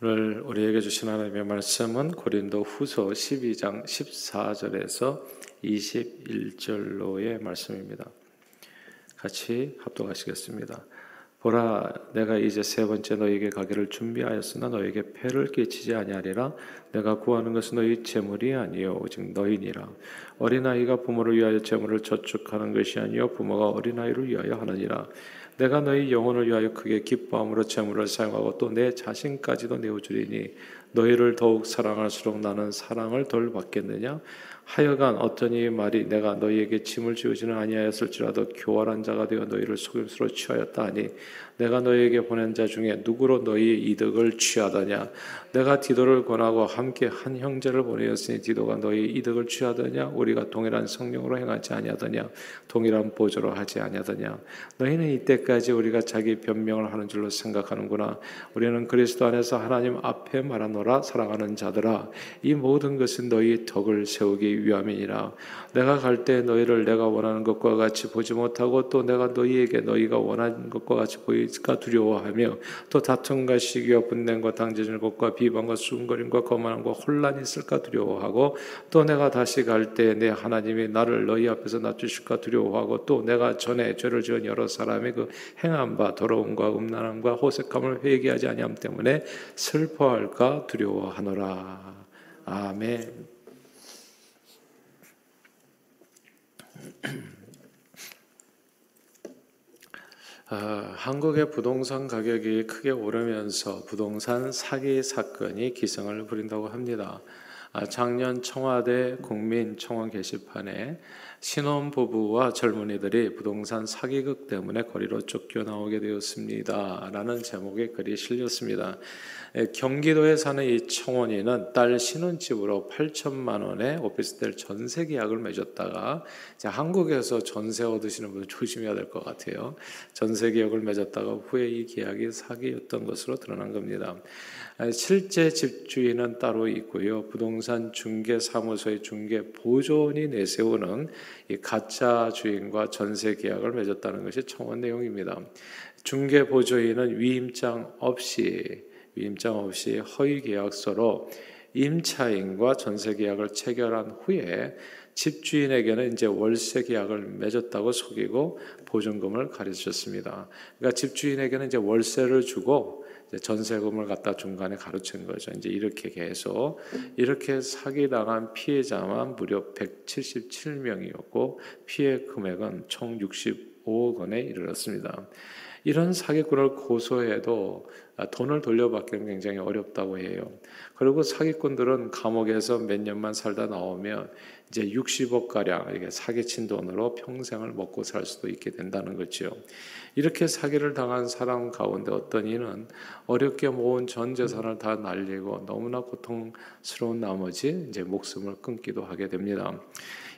오늘 우리에게 주신 하나님의 말씀은 고린도 후서 12장 14절에서 21절로의 말씀입니다. 같이 합독하시겠습니다. 보라 내가 이제 세 번째 너에게 가기를 준비하였으나 너에게 폐를 끼치지 아니하리라 내가 구하는 것은 너희 재물이 아니요 오직 너희니라 어린아이가 부모를 위하여 재물을 저축하는 것이 아니요 부모가 어린아이를 위하여 하느니라 내가 너희 영혼을 위하여 크게 기뻐함으로 재물을 사용하고 또 내 자신까지도 내어주리니 너희를 더욱 사랑할수록 나는 사랑을 덜 받겠느냐 하여간 이 말이 내가 너희에게 짐을 지우지는 아니하였을지라도 교활한 자가 되어 너희를 속임수로 취하였다 하니 내가 너희에게 보낸 자 중에 누구로 너희의 이득을 취하더냐? 내가 디도를 권하고 함께 한 형제를 보내었으니 디도가 너희 이득을 취하더냐? 우리가 동일한 성령으로 행하지 아니하더냐? 동일한 보조로 하지 아니하더냐? 너희는 이때까지 우리가 자기 변명을 하는 줄로 생각하는구나. 우리는 그리스도 안에서 하나님 앞에 말하노라 사랑하는 자들아. 이 모든 것은 너희 덕을 세우기 위함이니라 내가 갈 때 너희를 내가 원하는 것과 같이 보지 못하고 또 내가 너희에게 너희가 원하는 것과 같이 보일까 두려워하며 또 다툼과 시기와 분냄과 당제질 것과 비방과 수군거림과 거만함과 혼란이 있을까 두려워하고 또 내가 다시 갈 때 내 하나님이 나를 너희 앞에서 낮추실까 두려워하고 또 내가 전에 죄를 지은 여러 사람의 그 행한 바 더러움과 음란함과 호색함을 회개하지 아니함 때문에 슬퍼할까 두려워하노라 아멘. 아, 한국의 부동산 가격이 크게 오르면서 부동산 사기 사건이 기승을 부린다고 합니다. 아, 작년 청와대 국민청원 게시판에 신혼 부부와 젊은이들이 부동산 사기극 때문에 거리로 쫓겨 나오게 되었습니다. 라는 제목의 글이 실렸습니다. 경기도에 사는 이 청원이는 딸 신혼집으로 8천만 원의 오피스텔 전세 계약을 맺었다가 한국에서 전세 얻으시는 분 조심해야 될 것 같아요. 전세 계약을 맺었다가 후에 이 계약이 사기였던 것으로 드러난 겁니다. 실제 집주인은 따로 있고요. 부동산 중개 사무소의 중개 보존이 내세우는 이 가짜 주인과 전세 계약을 맺었다는 것이 청원 내용입니다. 중개 보조인은 위임장 없이 위임장 없이 허위 계약서로 임차인과 전세 계약을 체결한 후에 집주인에게는 이제 월세 계약을 맺었다고 속이고 보증금을 가르쳤습니다. 그러니까 집주인에게는 이제 월세를 주고 전세금을 갖다 중간에 가로챈 거죠. 이제 이렇게 계속 이렇게 사기 당한 피해자만 무려 177명이었고 피해 금액은 총 65억 원에 이르렀습니다. 이런 사기꾼을 고소해도 돈을 돌려받기는 굉장히 어렵다고 해요. 그리고 사기꾼들은 감옥에서 몇 년만 살다 나오면 이제 60억 가량 이게 사기친 돈으로 평생을 먹고 살 수도 있게 된다는 거죠. 이렇게 사기를 당한 사람 가운데 어떤 이는 어렵게 모은 전 재산을 다 날리고 너무나 고통스러운 나머지 이제 목숨을 끊기도 하게 됩니다.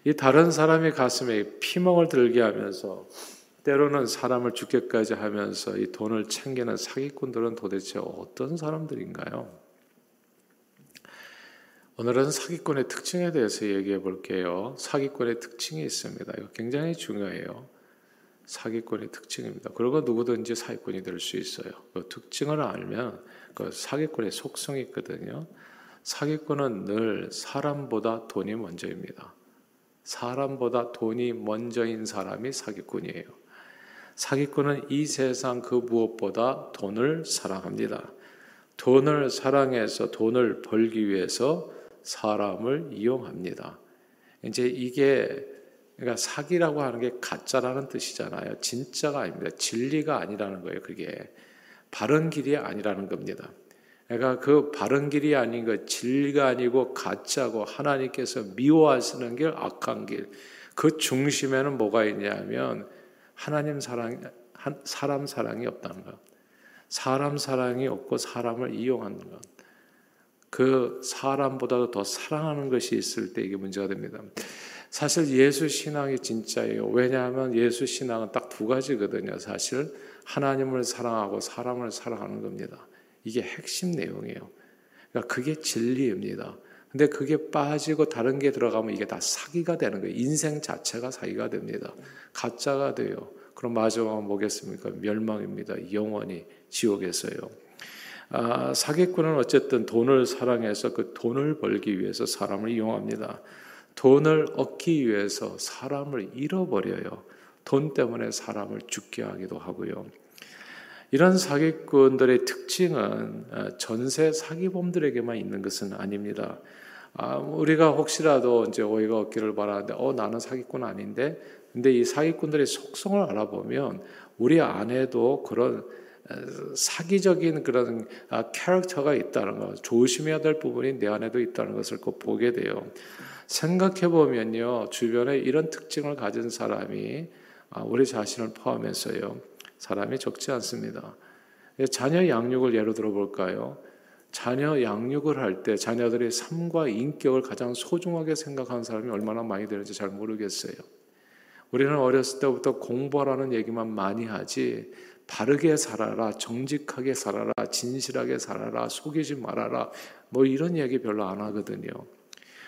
이 다른 사람의 가슴에 피멍을 들게 하면서 때로는 사람을 죽게까지 하면서 이 돈을 챙기는 사기꾼들은 도대체 어떤 사람들인가요? 오늘은 사기꾼의 특징에 대해서 얘기해 볼게요. 사기꾼의 특징이 있습니다. 이거 굉장히 중요해요. 사기꾼의 특징입니다. 그리고 누구든지 사기꾼이 될 수 있어요. 그 특징을 알면 그 사기꾼의 속성이 있거든요. 사기꾼은 늘 사람보다 돈이 먼저입니다. 사람보다 돈이 먼저인 사람이 사기꾼이에요. 사기꾼은 이 세상 그 무엇보다 돈을 사랑합니다. 돈을 사랑해서 돈을 벌기 위해서 사람을 이용합니다. 이제 이게 그러니까 사기라고 하는 게 가짜라는 뜻이잖아요. 진짜가 아닙니다. 진리가 아니라는 거예요. 그게 바른 길이 아니라는 겁니다. 그러니까 그 바른 길이 아닌 거 진리가 아니고 가짜고 하나님께서 미워하시는 길 악한 길. 그 중심에는 뭐가 있냐면 하나님 사랑 사람 사랑이 없다는 것. 사람 사랑이 없고 사람을 이용하는 것. 그 사람보다도 더 사랑하는 것이 있을 때 이게 문제가 됩니다. 사실 예수 신앙이 진짜예요. 왜냐하면 예수 신앙은 딱 두 가지거든요. 사실 하나님을 사랑하고 사람을 사랑하는 겁니다. 이게 핵심 내용이에요. 그러니까 그게 진리입니다. 근데 그게 빠지고 다른 게 들어가면 이게 다 사기가 되는 거예요. 인생 자체가 사기가 됩니다. 가짜가 돼요. 그럼 마지막은 뭐겠습니까? 멸망입니다. 영원히 지옥에서요. 아, 사기꾼은 어쨌든 돈을 사랑해서 그 돈을 벌기 위해서 사람을 이용합니다. 돈을 얻기 위해서 사람을 잃어버려요. 돈 때문에 사람을 죽게 하기도 하고요. 이런 사기꾼들의 특징은 아, 전세 사기범들에게만 있는 것은 아닙니다. 아, 우리가 혹시라도 이제 오해가 없기를 바라는데, 어, 나는 사기꾼 아닌데? 근데 이 사기꾼들의 속성을 알아보면 우리 안에도 그런 사기적인 그런 아, 캐릭터가 있다는 것, 조심해야 될 부분이 내 안에도 있다는 것을 꼭 보게 돼요. 생각해 보면요, 주변에 이런 특징을 가진 사람이 아, 우리 자신을 포함해서요, 사람이 적지 않습니다. 자녀 양육을 예로 들어 볼까요? 자녀 양육을 할 때 자녀들의 삶과 인격을 가장 소중하게 생각하는 사람이 얼마나 많이 되는지 잘 모르겠어요. 우리는 어렸을 때부터 공부하라는 얘기만 많이 하지 바르게 살아라, 정직하게 살아라, 진실하게 살아라, 속이지 말아라, 뭐 이런 얘기 별로 안 하거든요.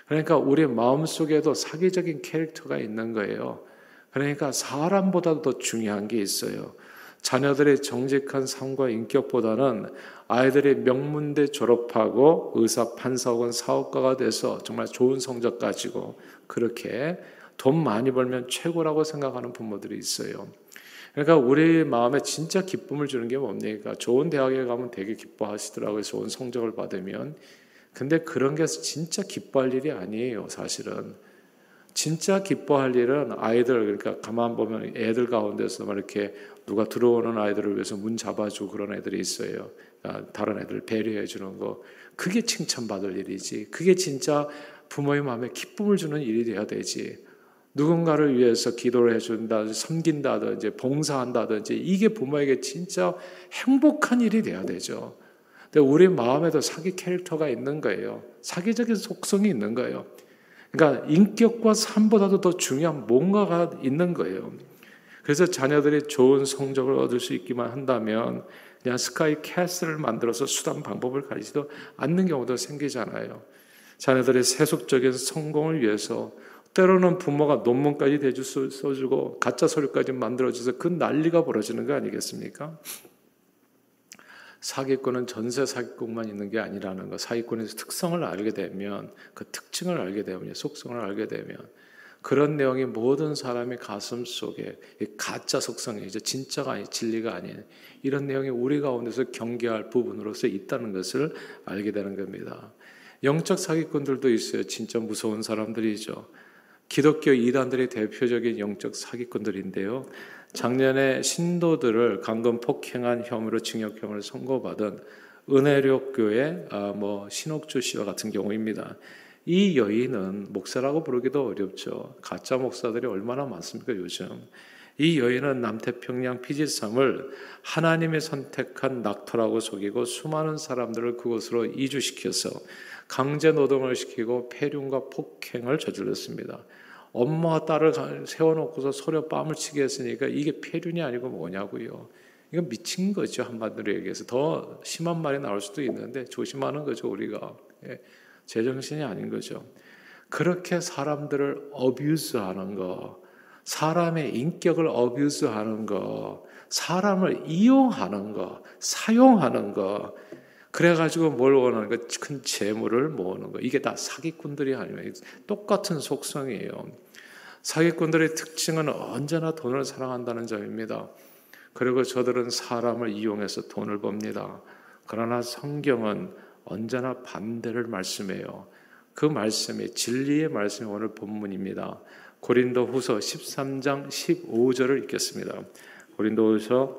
그러니까 우리 마음 속에도 사기적인 캐릭터가 있는 거예요. 그러니까 사람보다도 더 중요한 게 있어요. 자녀들의 정직한 삶과 인격보다는 아이들이 명문대 졸업하고 의사, 판사 혹은 사업가가 돼서 정말 좋은 성적 가지고 그렇게 돈 많이 벌면 최고라고 생각하는 부모들이 있어요. 그러니까 우리 마음에 진짜 기쁨을 주는 게 뭡니까? 좋은 대학에 가면 되게 기뻐하시더라고요. 좋은 성적을 받으면. 근데 그런 게 진짜 기뻐할 일이 아니에요, 사실은. 진짜 기뻐할 일은 아이들, 그러니까 가만 보면 애들 가운데서 이렇게 누가 들어오는 아이들을 위해서 문 잡아주고 그런 애들이 있어요. 그러니까 다른 애들 배려해 주는 거. 그게 칭찬받을 일이지. 그게 진짜 부모의 마음에 기쁨을 주는 일이 돼야 되지. 누군가를 위해서 기도를 해준다, 섬긴다든지, 봉사한다든지, 이게 부모에게 진짜 행복한 일이 돼야 되죠. 근데 우리 마음에도 사기 캐릭터가 있는 거예요. 사기적인 속성이 있는 거예요. 그러니까 인격과 삶보다도 더 중요한 뭔가가 있는 거예요. 그래서 자녀들이 좋은 성적을 얻을 수 있기만 한다면 그냥 스카이 캐슬을 만들어서 수단 방법을 가리지도 않는 경우도 생기잖아요. 자녀들의 세속적인 성공을 위해서 때로는 부모가 논문까지 대주 써주고 가짜 서류까지 만들어줘서 그 난리가 벌어지는 거 아니겠습니까? 사기꾼은 전세 사기꾼만 있는 게 아니라는 거. 사기꾼의 특성을 알게 되면 그 특징을 알게 되면 속성을 알게 되면 그런 내용이 모든 사람의 가슴 속에 가짜 속성이죠. 진짜가 아니 진리가 아닌 이런 내용이 우리 가운데서 경계할 부분으로서 있다는 것을 알게 되는 겁니다. 영적 사기꾼들도 있어요. 진짜 무서운 사람들이죠. 기독교 이단들의 대표적인 영적 사기꾼들인데요. 작년에 신도들을 강금 폭행한 혐의로 징역형을 선고받은 은혜력 교회 아, 뭐 신옥주 씨와 같은 경우입니다. 이 여인은 목사라고 부르기도 어렵죠. 가짜 목사들이 얼마나 많습니까 요즘? 이 여인은 남태평양 피지섬을 하나님이 선택한 낙토라고 속이고 수많은 사람들을 그곳으로 이주시켜서 강제 노동을 시키고 폐륜과 폭행을 저질렀습니다. 엄마와 딸을 세워놓고서 서로 뺨을 치게 했으니까 이게 폐륜이 아니고 뭐냐고요. 이건 미친 거죠 한마디로 얘기해서 더 심한 말이 나올 수도 있는데 조심하는 거죠 우리가 예, 제정신이 아닌 거죠. 그렇게 사람들을 어뷰스하는 거, 사람의 인격을 어뷰스하는 거, 사람을 이용하는 거, 사용하는 거, 그래가지고 뭘 원하는 거? 큰 재물을 모으는 거. 이게 다 사기꾼들이 아니면 똑같은 속성이에요. 사기꾼들의 특징은 언제나 돈을 사랑한다는 점입니다. 그리고 저들은 사람을 이용해서 돈을 법니다. 그러나 성경은 언제나 반대를 말씀해요. 그 말씀이 진리의 말씀이 오늘 본문입니다. 고린도 후서 13장 15절을 읽겠습니다. 고린도 후서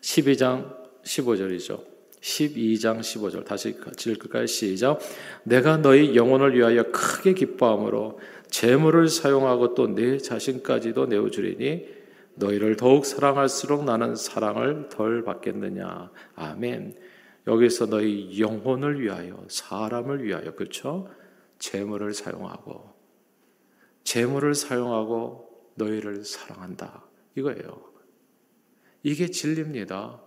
12장 15절이죠. 12장 15절 다시 읽을까요? 시작. 내가 너희 영혼을 위하여 크게 기뻐함으로 재물을 사용하고 또 내 자신까지도 내어 주리니 너희를 더욱 사랑할수록 나는 사랑을 덜 받겠느냐. 아멘. 여기서 너희 영혼을 위하여 사람을 위하여 그렇죠? 재물을 사용하고 재물을 사용하고 너희를 사랑한다. 이거예요. 이게 진리입니다.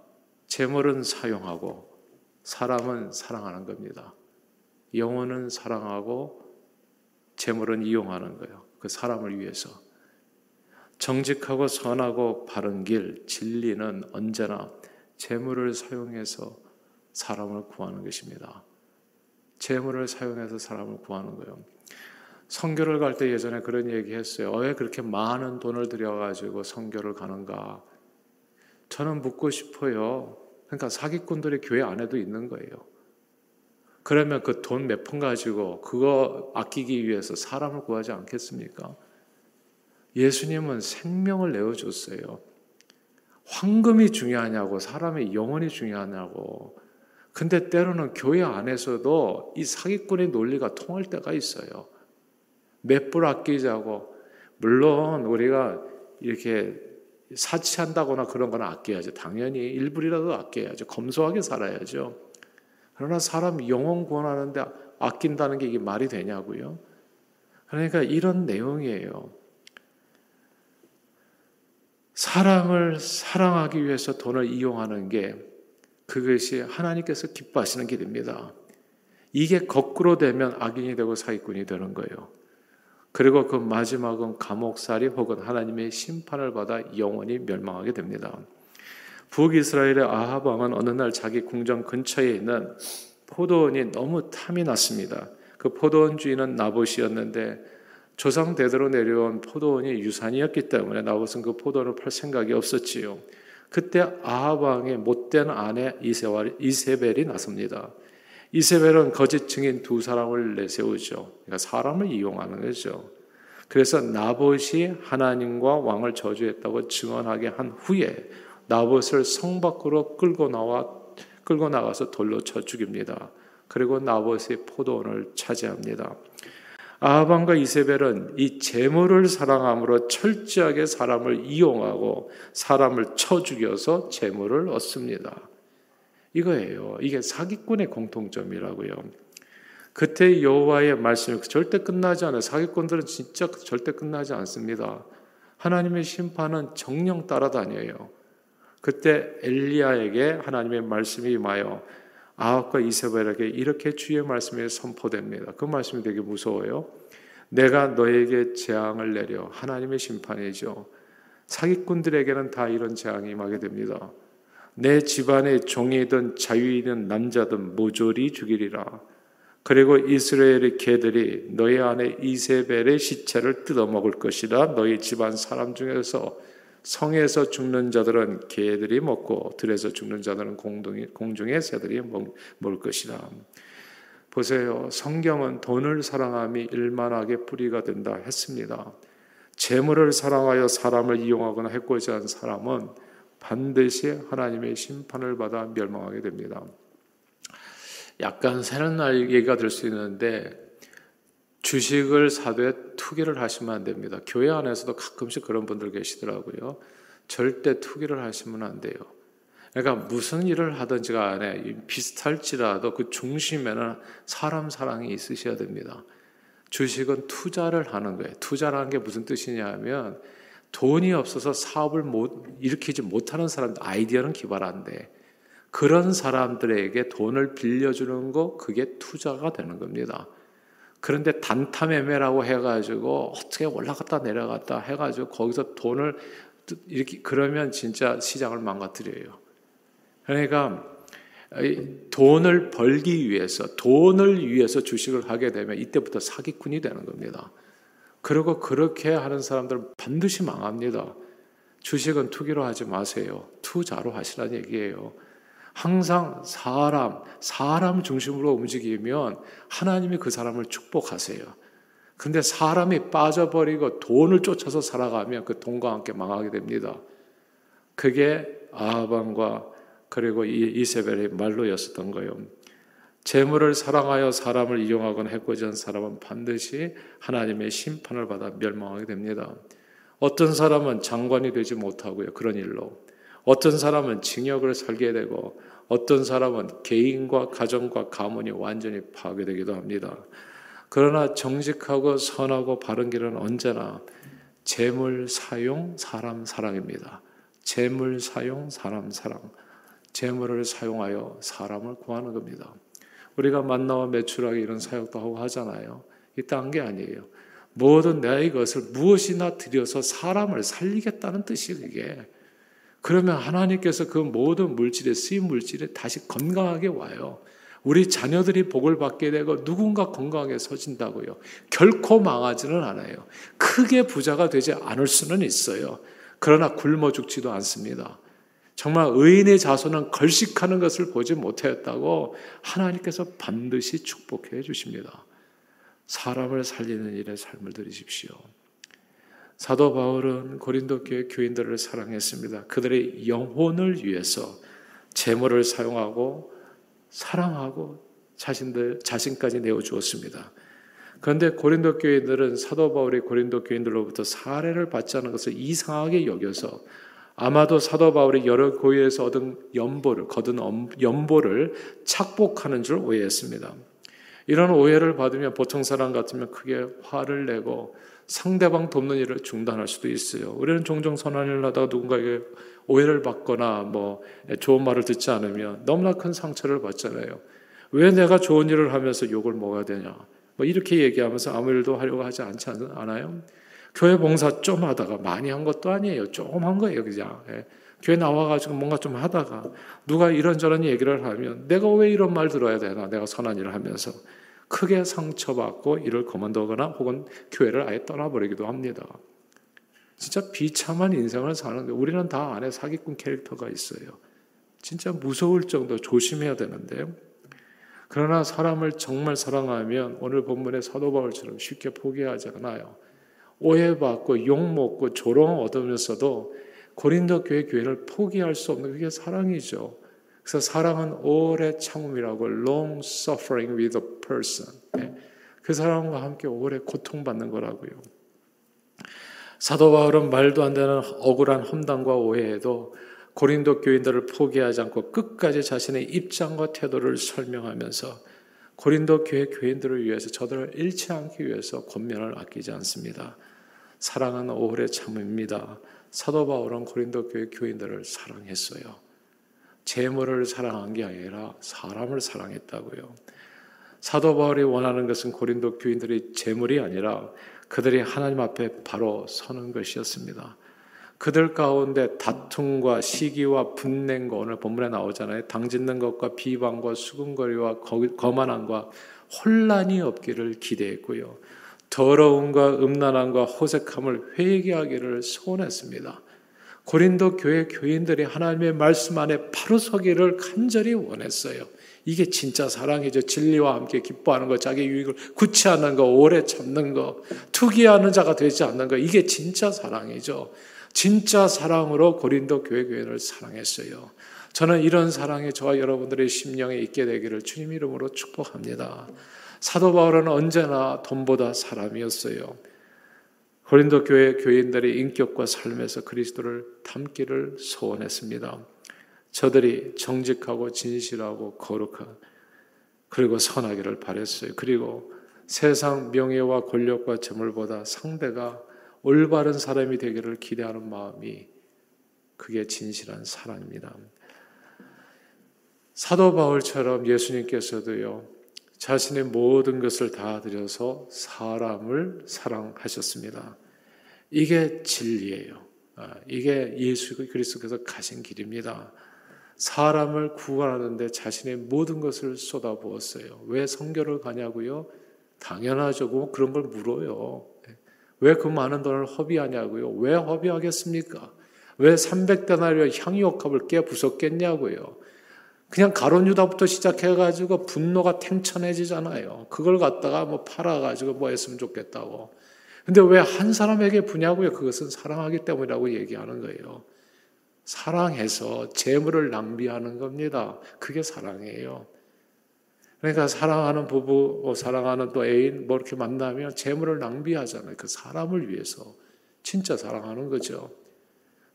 재물은 사용하고 사람은 사랑하는 겁니다. 영혼은 사랑하고 재물은 이용하는 거예요. 그 사람을 위해서. 정직하고 선하고 바른 길, 진리는 언제나 재물을 사용해서 사람을 구하는 것입니다. 재물을 사용해서 사람을 구하는 거예요. 성교를 갈 때 예전에 그런 얘기 했어요. 왜 그렇게 많은 돈을 들여가지고 성교를 가는가? 저는 묻고 싶어요. 그러니까 사기꾼들이 교회 안에도 있는 거예요. 그러면 그 돈 몇 푼 가지고 그거 아끼기 위해서 사람을 구하지 않겠습니까? 예수님은 생명을 내어줬어요. 황금이 중요하냐고, 사람의 영혼이 중요하냐고. 근데 때로는 교회 안에서도 이 사기꾼의 논리가 통할 때가 있어요. 몇 불 아끼자고. 물론 우리가 이렇게 사치한다거나 그런 건 아껴야죠. 당연히 일불이라도 아껴야죠. 검소하게 살아야죠. 그러나 사람 영혼 구원하는데 아낀다는 게 이게 말이 되냐고요. 그러니까 이런 내용이에요. 사랑을 사랑하기 위해서 돈을 이용하는 게 그것이 하나님께서 기뻐하시는 길입니다. 이게 거꾸로 되면 악인이 되고 사기꾼이 되는 거예요. 그리고 그 마지막은 감옥살이 혹은 하나님의 심판을 받아 영원히 멸망하게 됩니다. 북이스라엘의 아합 왕은 어느 날 자기 궁정 근처에 있는 포도원이 너무 탐이 났습니다. 그 포도원 주인은 나봇이었는데 조상 대대로 내려온 포도원이 유산이었기 때문에 나봇은 그 포도원을 팔 생각이 없었지요. 그때 아합 왕의 못된 아내 이세벨이 나섭니다. 이세벨은 거짓 증인 두 사람을 내세우죠. 그러니까 사람을 이용하는 거죠. 그래서 나봇이 하나님과 왕을 저주했다고 증언하게 한 후에 나봇을 성 밖으로 끌고 나와 끌고 나가서 돌로 쳐 죽입니다. 그리고 나봇의 포도원을 차지합니다. 아합과 이세벨은 이 재물을 사랑함으로 철저하게 사람을 이용하고 사람을 쳐 죽여서 재물을 얻습니다. 이거예요. 이게 사기꾼의 공통점이라고요. 그때 여호와의 말씀이 절대 끝나지 않아요. 사기꾼들은 진짜 절대 끝나지 않습니다. 하나님의 심판은 정령 따라다녀요. 그때 엘리야에게 하나님의 말씀이 임하여 아합과 이세벨에게 이렇게 주의 말씀이 선포됩니다. 그 말씀이 되게 무서워요. 내가 너에게 재앙을 내려 하나님의 심판이죠. 사기꾼들에게는 다 이런 재앙이 임하게 됩니다. 내 집안의 종이든 자유이든 남자든 모조리 죽이리라. 그리고 이스라엘의 개들이 너희 안에 이세벨의 시체를 뜯어먹을 것이라 너희 집안 사람 중에서 성에서 죽는 자들은 개들이 먹고 들에서 죽는 자들은 공동이, 공중의 새들이 먹을 것이라. 보세요. 성경은 돈을 사랑함이 일만하게 뿌리가 된다 했습니다. 재물을 사랑하여 사람을 이용하거나 해코지 한 사람은 반드시 하나님의 심판을 받아 멸망하게 됩니다. 약간 새는 날 얘기가 될 수 있는데 주식을 사되 투기를 하시면 안 됩니다. 교회 안에서도 가끔씩 그런 분들 계시더라고요. 절대 투기를 하시면 안 돼요. 그러니까 무슨 일을 하든지 간에 비슷할지라도 그 중심에는 사람 사랑이 있으셔야 됩니다. 주식은 투자를 하는 거예요. 투자라는 게 무슨 뜻이냐 하면 돈이 없어서 사업을 못, 일으키지 못하는 사람들, 아이디어는 기발한데, 그런 사람들에게 돈을 빌려주는 거, 그게 투자가 되는 겁니다. 그런데 단타매매라고 해가지고 어떻게 올라갔다 내려갔다 해가지고 거기서 돈을 이렇게 그러면 진짜 시장을 망가뜨려요. 그러니까 돈을 벌기 위해서 돈을 위해서 주식을 하게 되면 이때부터 사기꾼이 되는 겁니다. 그리고 그렇게 하는 사람들은 반드시 망합니다. 주식은 투기로 하지 마세요. 투자로 하시라는 얘기예요. 항상 사람, 사람 중심으로 움직이면 하나님이 그 사람을 축복하세요. 근데 사람이 빠져버리고 돈을 쫓아서 살아가면 그 돈과 함께 망하게 됩니다. 그게 아합과 그리고 이세벨의 말로였었던 거예요. 재물을 사랑하여 사람을 이용하거나 해코지한 사람은 반드시 하나님의 심판을 받아 멸망하게 됩니다. 어떤 사람은 장관이 되지 못하고요. 그런 일로. 어떤 사람은 징역을 살게 되고 어떤 사람은 개인과 가정과 가문이 완전히 파괴되기도 합니다. 그러나 정직하고 선하고 바른 길은 언제나 재물 사용 사람 사랑입니다. 재물 사용 사람 사랑. 재물을 사용하여 사람을 구하는 겁니다. 우리가 만나와 매출하기 이런 사역도 하고 하잖아요. 이딴 게 아니에요. 모든 내 이것을 무엇이나 들여서 사람을 살리겠다는 뜻이 그게. 그러면 하나님께서 그 모든 물질에 쓰인 물질에 다시 건강하게 와요. 우리 자녀들이 복을 받게 되고 누군가 건강하게 서진다고요. 결코 망하지는 않아요. 크게 부자가 되지 않을 수는 있어요. 그러나 굶어 죽지도 않습니다. 정말 의인의 자손은 걸식하는 것을 보지 못하였다고 하나님께서 반드시 축복해 주십니다. 사람을 살리는 일에 삶을 들이십시오. 사도 바울은 고린도 교회 교인들을 사랑했습니다. 그들의 영혼을 위해서 재물을 사용하고 사랑하고 자신들 자신까지 내어 주었습니다. 그런데 고린도 교인들은 사도 바울이 고린도 교인들로부터 사례를 받지 않은 것을 이상하게 여겨서 아마도 사도 바울이 여러 고위에서 얻은 연보를 거둔 연보를 착복하는 줄 오해했습니다. 이런 오해를 받으면 보통 사람 같으면 크게 화를 내고 상대방 돕는 일을 중단할 수도 있어요. 우리는 종종 선한 일 하다가 누군가에게 오해를 받거나 뭐 좋은 말을 듣지 않으면 너무나 큰 상처를 받잖아요. 왜 내가 좋은 일을 하면서 욕을 먹어야 되냐? 뭐 이렇게 얘기하면서 아무 일도 하려고 하지 않지 않아요? 교회 봉사 좀 하다가 많이 한 것도 아니에요. 조금 한 거예요, 그냥. 예. 교회 나와가지고 뭔가 좀 하다가 누가 이런저런 얘기를 하면 내가 왜 이런 말 들어야 되나? 내가 선한 일을 하면서 크게 상처받고 일을 그만두거나 혹은 교회를 아예 떠나버리기도 합니다. 진짜 비참한 인생을 사는데 우리는 다 안에 사기꾼 캐릭터가 있어요. 진짜 무서울 정도 조심해야 되는데요. 그러나 사람을 정말 사랑하면 오늘 본문의 사도 바울처럼 쉽게 포기하지 않아요. 오해받고 욕먹고 조롱 얻으면서도 고린도 교회 교회를 포기할 수 없는 그게 사랑이죠. 그래서 사랑은 오래 참음이라고 long suffering with a person. 네. 그 사람과 함께 오래 고통받는 거라고요. 사도 바울은 말도 안 되는 억울한 험담과 오해에도 고린도 교인들을 포기하지 않고 끝까지 자신의 입장과 태도를 설명하면서 고린도 교회 교인들을 위해서 저들을 잃지 않기 위해서 권면을 아끼지 않습니다. 사랑은 오래 참입니다. 사도 바울은 고린도 교회 교인들을 사랑했어요. 재물을 사랑한 게 아니라 사람을 사랑했다고요. 사도 바울이 원하는 것은 고린도 교인들의 재물이 아니라 그들이 하나님 앞에 바로 서는 것이었습니다. 그들 가운데 다툼과 시기와 분냉과 오늘 본문에 나오잖아요. 당짓는 것과 비방과 수군거리와 거만함과 혼란이 없기를 기대했고요. 더러움과 음란함과 호색함을 회개하기를 소원했습니다. 고린도 교회 교인들이 하나님의 말씀 안에 바로 서기를 간절히 원했어요. 이게 진짜 사랑이죠. 진리와 함께 기뻐하는 것, 자기 유익을 구치하는 것, 오래 참는 것, 투기하는 자가 되지 않는 것, 이게 진짜 사랑이죠. 진짜 사랑으로 고린도 교회 교회를 사랑했어요. 저는 이런 사랑이 저와 여러분들의 심령에 있게 되기를 주님 이름으로 축복합니다. 사도 바울은 언제나 돈보다 사람이었어요. 고린도 교회 교인들의 인격과 삶에서 그리스도를 담기를 소원했습니다. 저들이 정직하고 진실하고 거룩한 그리고 선하기를 바랬어요. 그리고 세상 명예와 권력과 재물보다 상대가 올바른 사람이 되기를 기대하는 마음이 그게 진실한 사랑입니다. 사도 바울처럼 예수님께서도요, 자신의 모든 것을 다 드려서 사람을 사랑하셨습니다. 이게 진리예요. 아, 이게 예수 그리스도께서 가신 길입니다. 사람을 구원하는데 자신의 모든 것을 쏟아부었어요. 왜 성교를 가냐고요? 당연하죠. 뭐 그런 걸 물어요. 왜 그 많은 돈을 허비하냐고요? 왜 허비하겠습니까? 왜 300데나리온 향유옥합을 깨 부쉈겠냐고요? 그냥 가론 유다부터 시작해가지고 분노가 탱천해지잖아요. 그걸 갖다가 뭐 팔아가지고 뭐 했으면 좋겠다고. 근데 왜 한 사람에게 부냐고요? 그것은 사랑하기 때문이라고 얘기하는 거예요. 사랑해서 재물을 낭비하는 겁니다. 그게 사랑이에요. 그러니까 사랑하는 부부, 뭐 사랑하는 또 애인, 뭐 이렇게 만나면 재물을 낭비하잖아요. 그 사람을 위해서. 진짜 사랑하는 거죠.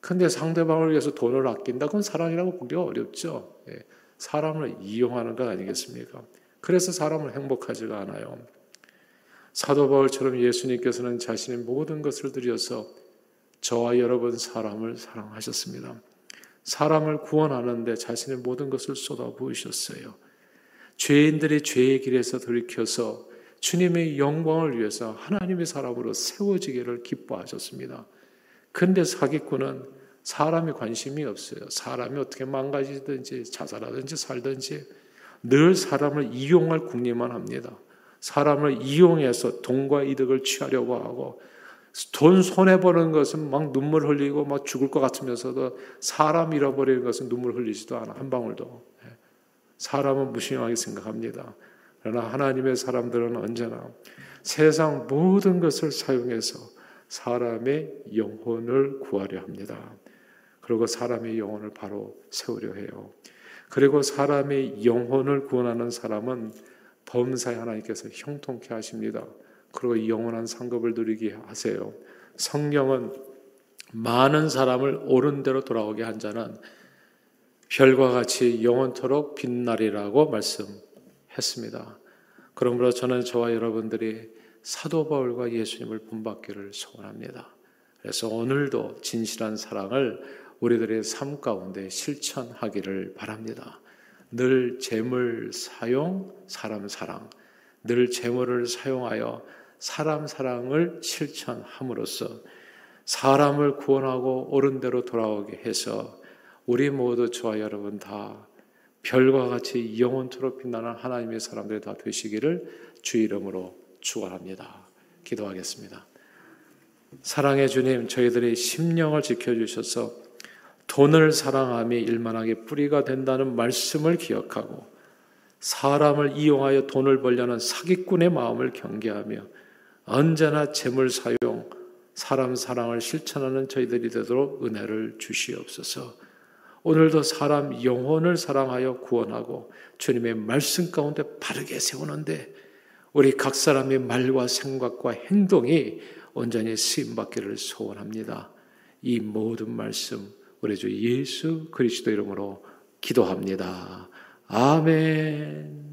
근데 상대방을 위해서 돈을 아낀다? 그건 사랑이라고 보기가 어렵죠. 예. 사람을 이용하는 것 아니겠습니까? 그래서 사람을 행복하지가 않아요. 사도 바울처럼 예수님께서는 자신의 모든 것을 들여서 저와 여러분 사람을 사랑하셨습니다. 사람을 구원하는데 자신의 모든 것을 쏟아부으셨어요. 죄인들이 죄의 길에서 돌이켜서 주님의 영광을 위해서 하나님의 사람으로 세워지기를 기뻐하셨습니다. 근데 사기꾼은 사람이 관심이 없어요. 사람이 어떻게 망가지든지 자살하든지 살든지 늘 사람을 이용할 궁리만 합니다. 사람을 이용해서 돈과 이득을 취하려고 하고 돈 손해 보는 것은 막 눈물 흘리고 막 죽을 것 같으면서도 사람 잃어버리는 것은 눈물 흘리지도 않아 한 방울도 예. 사람은 무심하게 생각합니다. 그러나 하나님의 사람들은 언제나 세상 모든 것을 사용해서 사람의 영혼을 구하려 합니다. 그리고 사람의 영혼을 바로 세우려 해요. 그리고 사람의 영혼을 구원하는 사람은 범사에 하나님께서 형통케 하십니다. 그리고 영원한 상급을 누리게 하세요. 성경은 많은 사람을 옳은 대로 돌아오게 한 자는 별과 같이 영원토록 빛나리라고 말씀했습니다. 그러므로 저는 저와 여러분들이 사도 바울과 예수님을 본받기를 소원합니다. 그래서 오늘도 진실한 사랑을 우리들의 삶 가운데 실천하기를 바랍니다. 늘 재물 사용, 사람 사랑, 늘 재물을 사용하여 사람 사랑을 실천함으로써 사람을 구원하고 옳은 대로 돌아오게 해서 우리 모두 저와 여러분 다 별과 같이 영원토록 빛나는 하나님의 사람들이 다 되시기를 주 이름으로 축원합니다. 기도하겠습니다. 사랑의 주님, 저희들의 심령을 지켜주셔서 돈을 사랑함이 일만하게 뿌리가 된다는 말씀을 기억하고 사람을 이용하여 돈을 벌려는 사기꾼의 마음을 경계하며 언제나 재물 사용, 사람 사랑을 실천하는 저희들이 되도록 은혜를 주시옵소서. 오늘도 사람 영혼을 사랑하여 구원하고 주님의 말씀 가운데 바르게 세우는데 우리 각 사람의 말과 생각과 행동이 온전히 쓰임 받기를 소원합니다. 이 모든 말씀 우리 주 예수 그리스도 이름으로 기도합니다. 아멘.